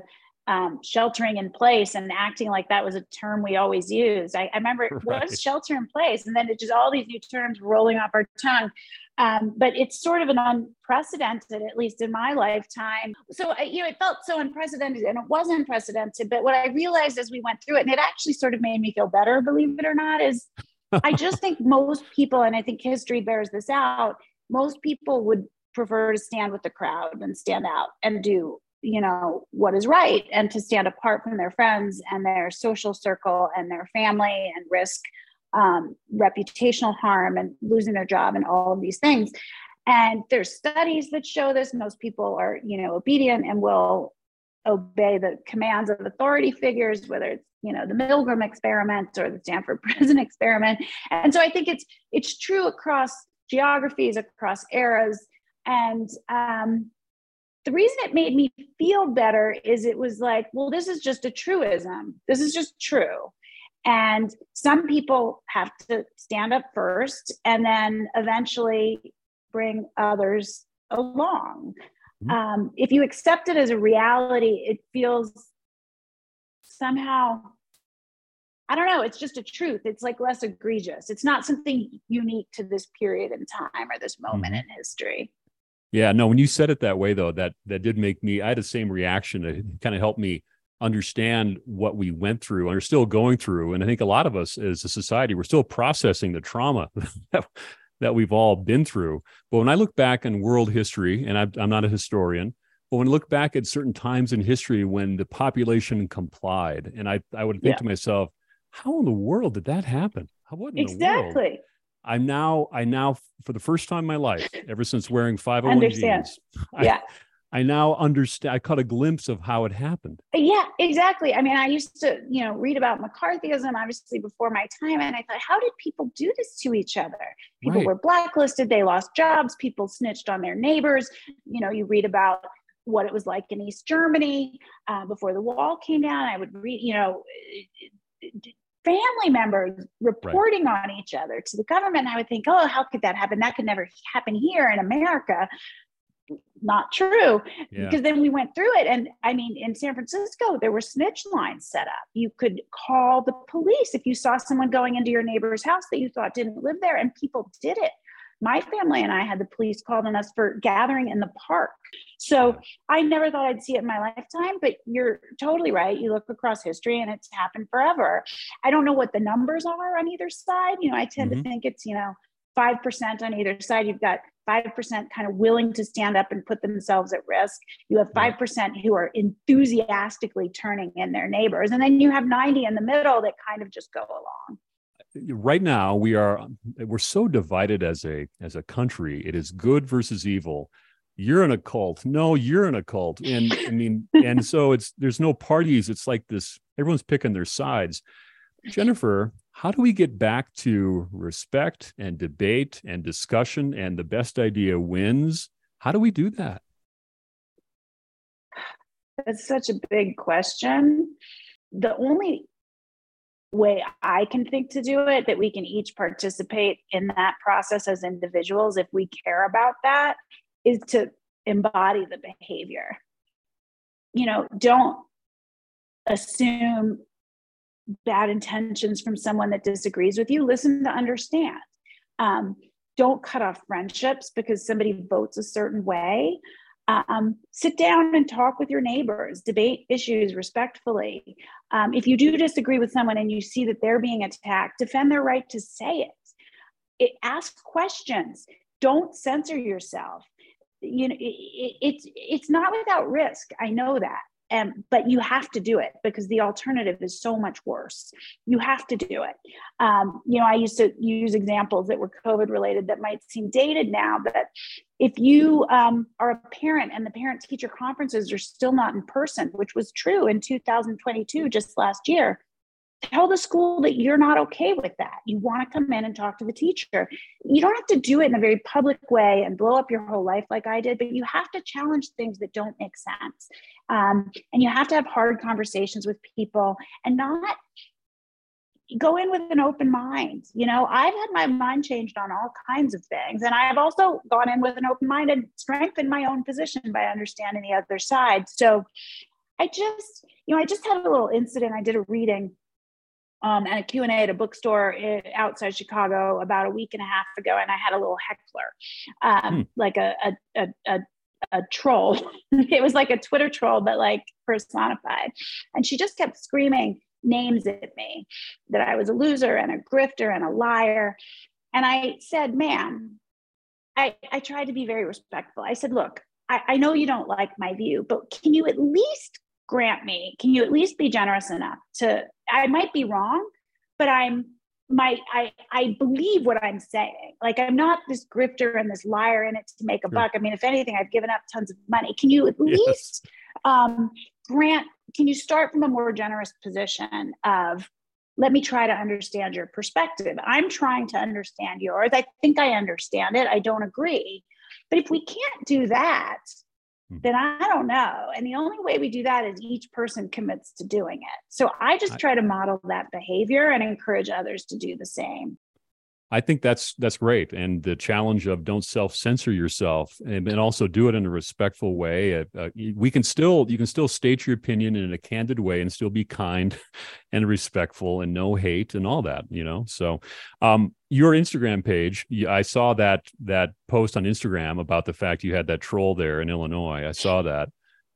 um, sheltering in place and acting like that was a term we always used. I, I remember [laughs] right. was shelter in place, and then it just all these new terms rolling off our tongue. Um, but it's sort of an unprecedented, at least in my lifetime. So you know, it felt so unprecedented, and it was unprecedented. But what I realized as we went through it, and it actually sort of made me feel better, believe it or not, is [laughs] I just think most people, and I think history bears this out, most people would prefer to stand with the crowd and stand out and do you know what is right and to stand apart from their friends and their social circle and their family and risk um, reputational harm and losing their job and all of these things. And there's studies that show this. Most people are you know obedient and will obey the commands of authority figures, whether it's you know the Milgram experiment or the Stanford [laughs] Prison experiment. And so I think it's it's true across geographies, across eras. And um, the reason it made me feel better is it was like, well, this is just a truism. This is just true. And some people have to stand up first and then eventually bring others along. Mm-hmm. Um, if you accept it as a reality, it feels somehow, I don't know, it's just a truth. It's like less egregious. It's not something unique to this period in time or this moment mm-hmm. in history. Yeah, no, when you said it that way though, that that did make me I had the same reaction. It kind of helped me understand what we went through and are still going through. And I think a lot of us as a society, we're still processing the trauma [laughs] that, we've all been through. But when I look back in world history, and I, I'm not a historian, but when I look back at certain times in history when the population complied, and I, I would think yeah. to myself, how in the world did that happen? How what exactly? I'm now, I now, for the first time in my life, ever since wearing 501 Understand. jeans, [laughs] yeah. I now understand. I caught a glimpse of how it happened. Yeah, exactly. I mean, I used to, you know, read about McCarthyism, obviously before my time, and I thought, how did people do this to each other? People right. were blacklisted, they lost jobs, people snitched on their neighbors. You know, you read about what it was like in East Germany uh, before the wall came down. I would read, you know, family members reporting right. on each other to the government. I would think, oh, how could that happen? That could never happen here in America not true yeah. because then we went through it and i mean in san francisco there were snitch lines set up you could call the police if you saw someone going into your neighbor's house that you thought didn't live there and people did it my family and i had the police called on us for gathering in the park so i never thought i'd see it in my lifetime but you're totally right you look across history and it's happened forever i don't know what the numbers are on either side you know i tend mm-hmm. to think it's you know 5% on either side. You've got 5% kind of willing to stand up and put themselves at risk. You have 5% who are enthusiastically turning in their neighbors. And then you have 90 in the middle that kind of just go along. Right now we are we're so divided as a as a country. It is good versus evil. You're in a cult. No, you're in a cult. And I mean, [laughs] and so it's there's no parties. It's like this, everyone's picking their sides. Jennifer, how do we get back to respect and debate and discussion and the best idea wins? How do we do that? That's such a big question. The only way I can think to do it that we can each participate in that process as individuals, if we care about that, is to embody the behavior. You know, don't assume bad intentions from someone that disagrees with you, listen to understand. Um, don't cut off friendships because somebody votes a certain way. Um, sit down and talk with your neighbors, debate issues respectfully. Um, if you do disagree with someone and you see that they're being attacked, defend their right to say it. it ask questions. Don't censor yourself. You know, it, it, it's it's not without risk. I know that and but you have to do it because the alternative is so much worse. You have to do it. Um, you know i used to use examples that were covid related that might seem dated now but if you um, are a parent and the parent teacher conferences are still not in person which was true in 2022 just last year tell the school that you're not okay with that. You want to come in and talk to the teacher. You don't have to do it in a very public way and blow up your whole life like I did, but you have to challenge things that don't make sense. Um, and you have to have hard conversations with people and not go in with an open mind. You know, I've had my mind changed on all kinds of things. And I've also gone in with an open mind and strengthened my own position by understanding the other side. So I just, you know, I just had a little incident. I did a reading um, and a Q&A at a bookstore outside Chicago about a week and a half ago, and I had a little heckler, um, hmm. like a, a, a, a troll. [laughs] it was like a Twitter troll, but like personified. And she just kept screaming names at me that I was a loser and a grifter and a liar. And I said, ma'am, I, I tried to be very respectful. I said, look, I, I know you don't like my view, but can you at least grant me can you at least be generous enough to i might be wrong but i'm my i i believe what i'm saying. Like i'm not this grifter and this liar in it to make a buck. I mean if anything i've given up tons of money. Can you at yes. least um, grant can you start from a more generous position of let me try to understand your perspective. I'm trying to understand yours. I think i understand it. I don't agree. But if we can't do that. Mm-hmm. then I don't know. And the only way we do that is each person commits to doing it. So I just try to model that behavior and encourage others to do the same. I think that's that's great, and the challenge of don't self censor yourself, and, and, also do it in a respectful way. Uh, uh, we can still you can still state your opinion in a candid way and still be kind [laughs] and respectful and no hate and all that. You know, so um, your Instagram page, I saw that that post on Instagram about the fact you had that troll there in Illinois. I saw that.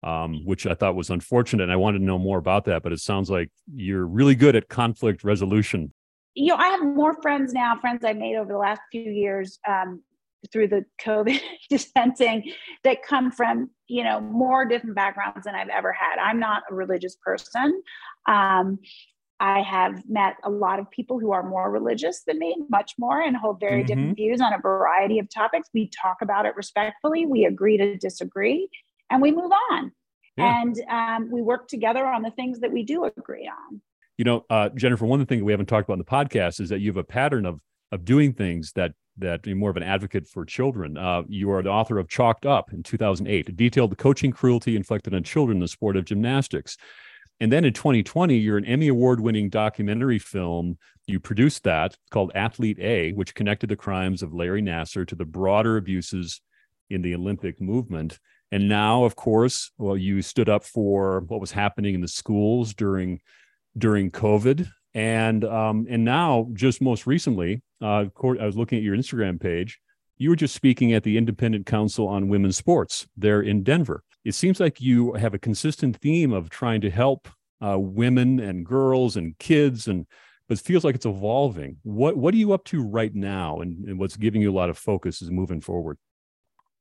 Um, which I thought was unfortunate. And I wanted to know more about that, but it sounds like you're really good at conflict resolution you know, I have more friends now, friends I made over the last few years um, through the COVID [laughs] dispensing that come from, you know, more different backgrounds than I've ever had. I'm not a religious person. Um, I have met a lot of people who are more religious than me, much more, and hold very mm-hmm. different views on a variety of topics. We talk about it respectfully, we agree to disagree, and we move on. Yeah. And um, we work together on the things that we do agree on. You know, uh, Jennifer, one of the things we haven't talked about in the podcast is that you have a pattern of of doing things that that you're more of an advocate for children. Uh, you are the author of Chalked Up in 2008, it detailed the coaching cruelty inflicted on children in the sport of gymnastics. And then in 2020, you're an Emmy Award winning documentary film. You produced that called Athlete A, which connected the crimes of Larry Nassar to the broader abuses in the Olympic movement. And now, of course, well, you stood up for what was happening in the schools during during COVID, and um, and now, just most recently, uh, I was looking at your Instagram page. You were just speaking at the Independent Council on Women's Sports there in Denver. It seems like you have a consistent theme of trying to help uh, women and girls and kids, and but it feels like it's evolving. What what are you up to right now, and, and what's giving you a lot of focus is moving forward?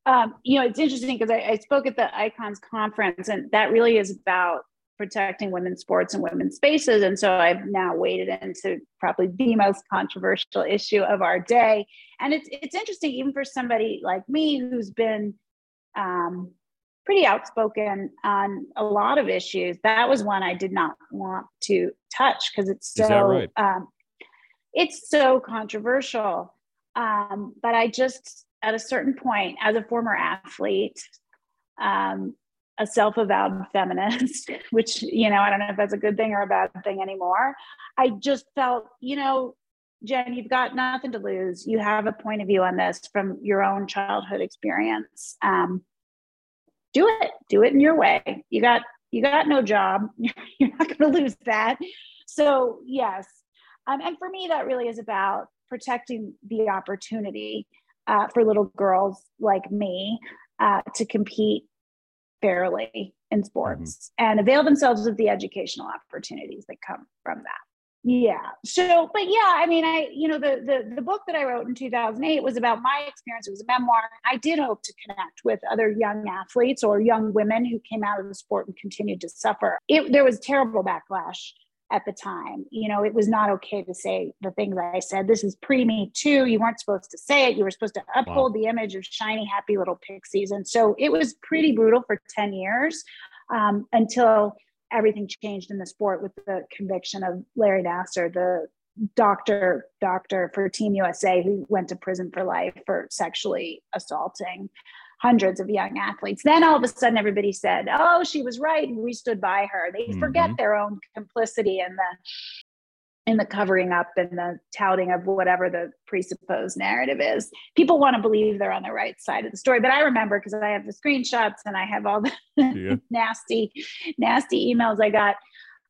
Um, you know, it's interesting because I, I spoke at the Icons conference, and that really is about protecting women's sports and women's spaces. And so I've now waded into probably the most controversial issue of our day. And it's it's interesting, even for somebody like me who's been um, pretty outspoken on a lot of issues. That was one I did not want to touch because it's so right? um, it's so controversial. Um, but I just at a certain point, as a former athlete, um, a self-avowed feminist [laughs] which you know i don't know if that's a good thing or a bad thing anymore. I just felt you know jen you've got nothing to lose. You have a point of view on this from your own childhood experience. Um, do it. Do it in your way. You got you got no job. [laughs] You're not going to lose that. So yes. Um, and for me that really is about protecting the opportunity uh, for little girls like me uh, to compete fairly in sports mm-hmm. and avail themselves of the educational opportunities that come from that. Yeah. So but yeah i mean i you know the, the the book that i wrote in 2008 was about my experience. It was a memoir. I did hope to connect with other young athletes or young women who came out of the sport and continued to suffer. It there was terrible backlash at the time. You know, it was not okay to say the things I said. This is pre me too. You weren't supposed to say it. You were supposed to uphold wow. the image of shiny, happy little pixies. And so it was pretty brutal for 10 years um, until everything changed in the sport with the conviction of Larry Nassar, the doctor doctor for Team USA who went to prison for life for sexually assaulting hundreds of young athletes. Then all of a sudden, everybody said, "Oh, she was right," and we stood by her. They mm-hmm. forget their own complicity in the in the covering up and the touting of whatever the presupposed narrative is. People want to believe they're on the right side of the story, but I remember because I have the screenshots and I have all the yeah. [laughs] nasty, nasty emails I got.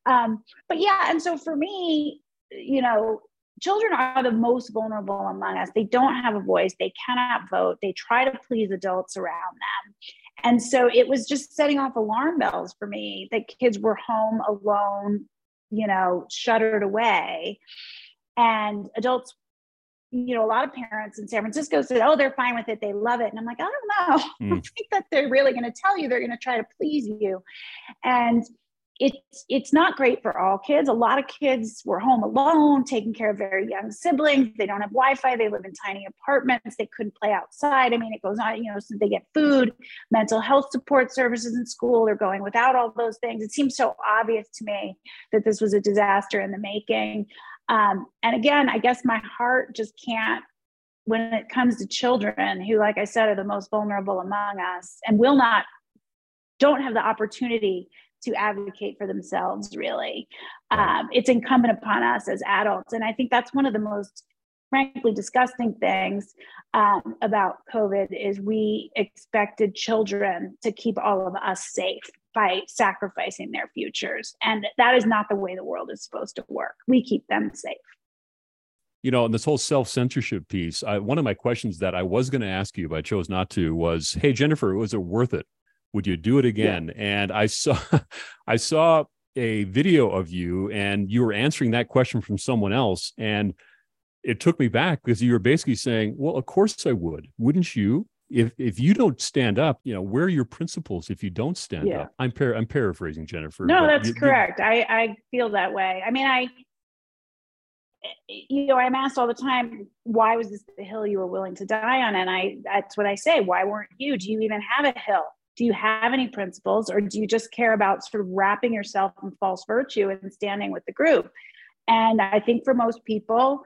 Um, but yeah, and so for me, you know, children are the most vulnerable among us. They don't have a voice, they cannot vote, they try to please adults around them. And so it was just setting off alarm bells for me that kids were home alone, you know, shuttered away. And adults, you know, a lot of parents in San Francisco said, oh, they're fine with it. They love it. And I'm like, I don't know. Mm. [laughs] I think that they're really going to tell you, they're going to try to please you. And it's it's not great for all kids. A lot of kids were home alone, taking care of very young siblings. They don't have Wi-Fi. They live in tiny apartments. They couldn't play outside. I mean, it goes on. You know, so they get food, mental health support services in school. They're going without all those things. It seems so obvious to me that this was a disaster in the making. Um, and again, I guess my heart just can't when it comes to children who, like I said, are the most vulnerable among us and will not don't have the opportunity to advocate for themselves really. Um, it's incumbent upon us as adults. And i think that's one of the most frankly disgusting things um, about covid is we expected children to keep all of us safe by sacrificing their futures. And that is not the way the world is supposed to work. We keep them safe. You know, and this whole self censorship piece, I, one of my questions that I was going to ask you, but I chose not to, was, "Hey, Jennifer, was it worth it would you do it again? Yeah. And I saw, [laughs] I saw a video of you and you were answering that question from someone else. And it took me back because you were basically saying, Well, of course I would. Wouldn't you? If if you don't stand up, you know, where are your principles if you don't stand yeah. up? I'm par- I'm paraphrasing Jennifer. No, that's you, correct. You... I, I feel that way. I mean, I you know, I'm asked all the time, why was this the hill you were willing to die on? And I that's what I say. Why weren't you? Do you even have a hill? Do you have any principles or do you just care about sort of wrapping yourself in false virtue and standing with the group? And i think for most people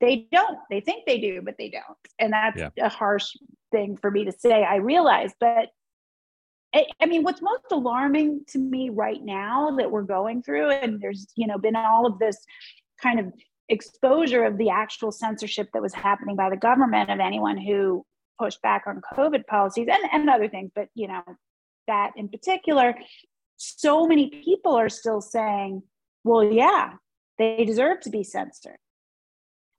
they don't. They think they do but they don't. And that's yeah. a harsh thing for me to say i realize but I, I mean what's most alarming to me right now that we're going through and there's you know been all of this kind of exposure of the actual censorship that was happening by the government of anyone who push back on COVID policies and, and other things, but you know, that in particular, so many people are still saying, well, yeah, they deserve to be censored.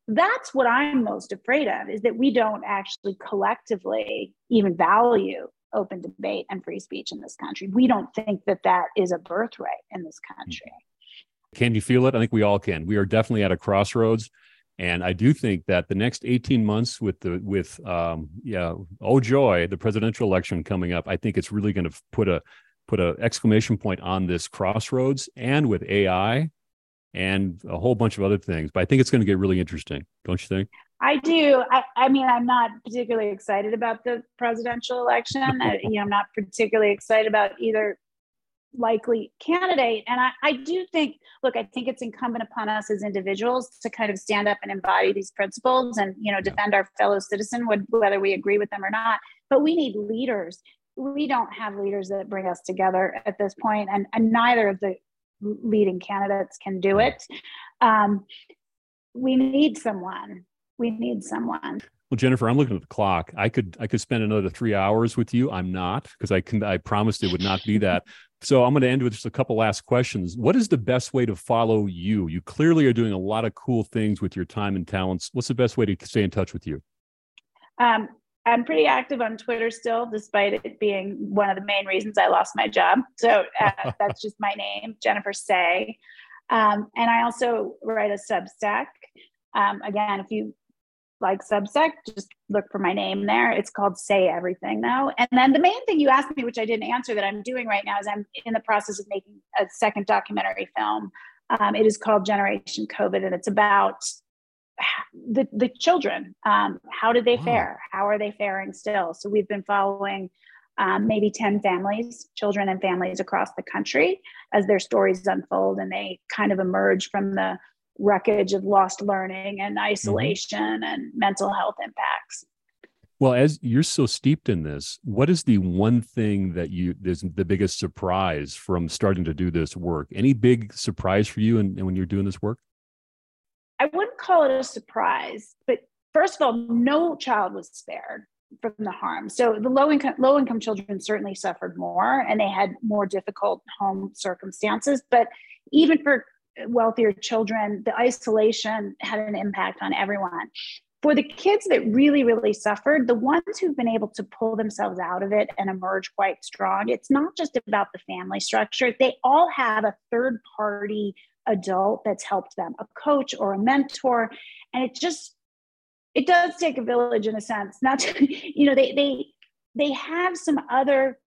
That's what I'm most afraid of is that we don't actually collectively even value open debate and free speech in this country. We don't think that that is a birthright in this country. Can you feel it? I think we all can. We are definitely at a crossroads. And I do think that the next 18 months with the with um, yeah, oh joy, the presidential election coming up, I think it's really going to put a put a exclamation point on this crossroads and with AI and a whole bunch of other things. But I think it's going to get really interesting, don't you think? I do. I, I mean, I'm not particularly excited about the presidential election. I, you know, I'm not particularly excited about either likely candidate. And I, I do think, look, I think it's incumbent upon us as individuals to kind of stand up and embody these principles and, you know, defend our fellow citizen, whether we agree with them or not. But we need leaders. We don't have leaders that bring us together at this point, and, and neither of the leading candidates can do it. Um, we need someone. We need someone. Well, Jennifer, I'm looking at the clock. I could I could spend another three hours with you. I'm not because I can I promised it would not be that. [laughs] So I'm going to end with just a couple last questions. What is the best way to follow you? You clearly are doing a lot of cool things with your time and talents. What's the best way to stay in touch with you? Um, I'm pretty active on Twitter still, despite it being one of the main reasons I lost my job. So uh, [laughs] that's just my name, Jennifer Sey. Um, and I also write a Substack. Um, again, if you like Substack, just look for my name there. It's called Sey Everything now. And then the main thing you asked me, which I didn't answer, that I'm doing right now is I'm in the process of making a second documentary film. Um, it is called Generation COVID, and it's about the the children. Um, how did they wow. fare? How are they faring still? So we've been following. Um, maybe 10 families, children and families across the country as their stories unfold and they kind of emerge from the wreckage of lost learning and mm-hmm. isolation mm-hmm. and mental health impacts. Well, as you're so steeped in this, what is the one thing that you is the biggest surprise from starting to do this work? Any big surprise for you and when you're doing this work? I wouldn't call it a surprise, but first of all, no child was spared from the harm. So the low income low income children certainly suffered more and they had more difficult home circumstances. But even for wealthier children, the isolation had an impact on everyone. For the kids that really, really suffered, the ones who've been able to pull themselves out of it and emerge quite strong, it's not just about the family structure. They all have a third party adult that's helped them, a coach or a mentor. And it just, it does take a village in a sense. Not to, [laughs] you know, they they they have some other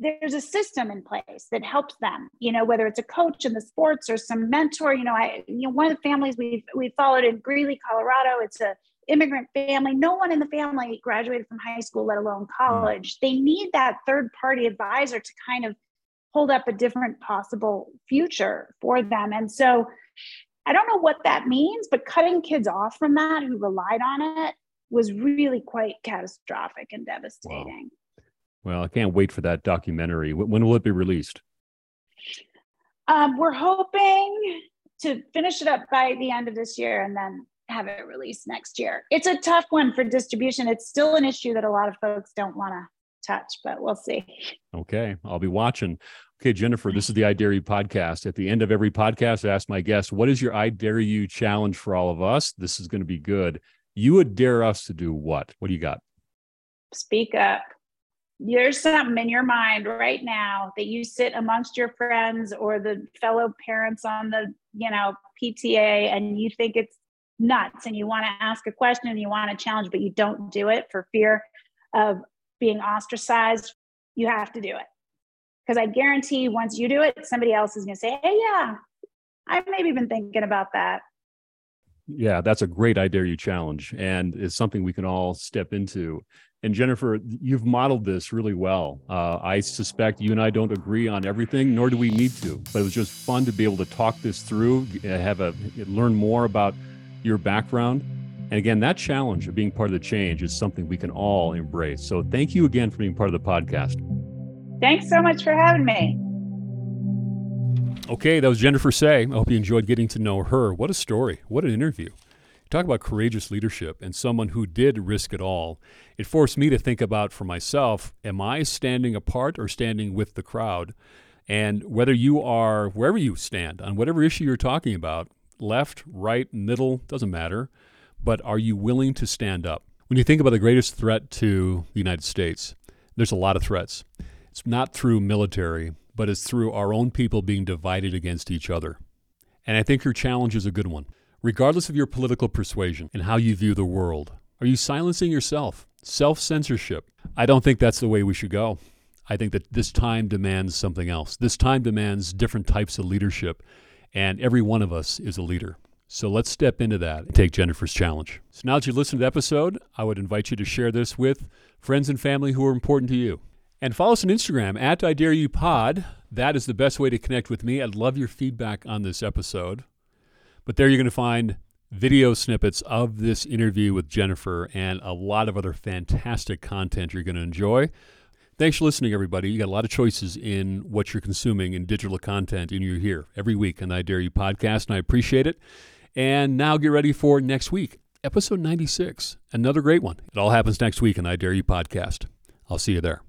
there's a system in place that helps them you know whether it's a coach in the sports or some mentor you know i you know one of the families we've we followed in greeley colorado it's a immigrant family. No one in the family graduated from high school let alone college. They need that third party advisor to kind of hold up a different possible future for them. And so i don't know what that means but cutting kids off from that who relied on it was really quite catastrophic and devastating. wow. Well, I can't wait for that documentary. When will it be released? Um, we're hoping to finish it up by the end of this year and then have it released next year. It's a tough one for distribution. It's still an issue that a lot of folks don't want to touch, but we'll see. Okay, I'll be watching. Okay, Jennifer, this is the I Dare You podcast. At the end of every podcast, I ask my guests, what is your I Dare You challenge for all of us? This is going to be good. You would dare us to do what? What do you got? Speak up there's something in your mind right now that you sit amongst your friends or the fellow parents on the you know pta and you think it's nuts and you want to ask a question and you want to challenge but you don't do it for fear of being ostracized you have to do it. Because i guarantee once you do it somebody else is going to say hey yeah i've maybe been thinking about that. Yeah that's a great idea you challenge and it's something we can all step into and Jennifer, you've modeled this really well. Uh, I suspect you and I don't agree on everything, nor do we need to. But it was just fun to be able to talk this through, have a learn more about your background. And again, that challenge of being part of the change is something we can all embrace. So thank you again for being part of the podcast. Thanks so much for having me. Okay, that was Jennifer Sey. I hope you enjoyed getting to know her. What a story. What an interview. Talk about courageous leadership and someone who did risk it all. It forced me to think about for myself am I standing apart or standing with the crowd? And whether you are wherever you stand on whatever issue you're talking about, left, right, middle, doesn't matter, but are you willing to stand up? When you think about the greatest threat to the United States, there's a lot of threats. It's not through military, but it's through our own people being divided against each other. And I think your challenge is a good one. Regardless of your political persuasion and how you view the world, are you silencing yourself? Self censorship. I don't think that's the way we should go. I think that this time demands something else. This time demands different types of leadership, and every one of us is a leader. So let's step into that and take Jennifer's challenge. So now that you've listened to the episode, I would invite you to share this with friends and family who are important to you. And follow us on Instagram at I Dare You Pod. That is the best way to connect with me. I'd love your feedback on this episode. But there you're going to find video snippets of this interview with Jennifer and a lot of other fantastic content you're going to enjoy. Thanks for listening, everybody. You got a lot of choices in what you're consuming in digital content, and you're here every week on I Dare You podcast, and I appreciate it. And now get ready for next week, episode 96, another great one. It all happens next week on I Dare You podcast. I'll see you there.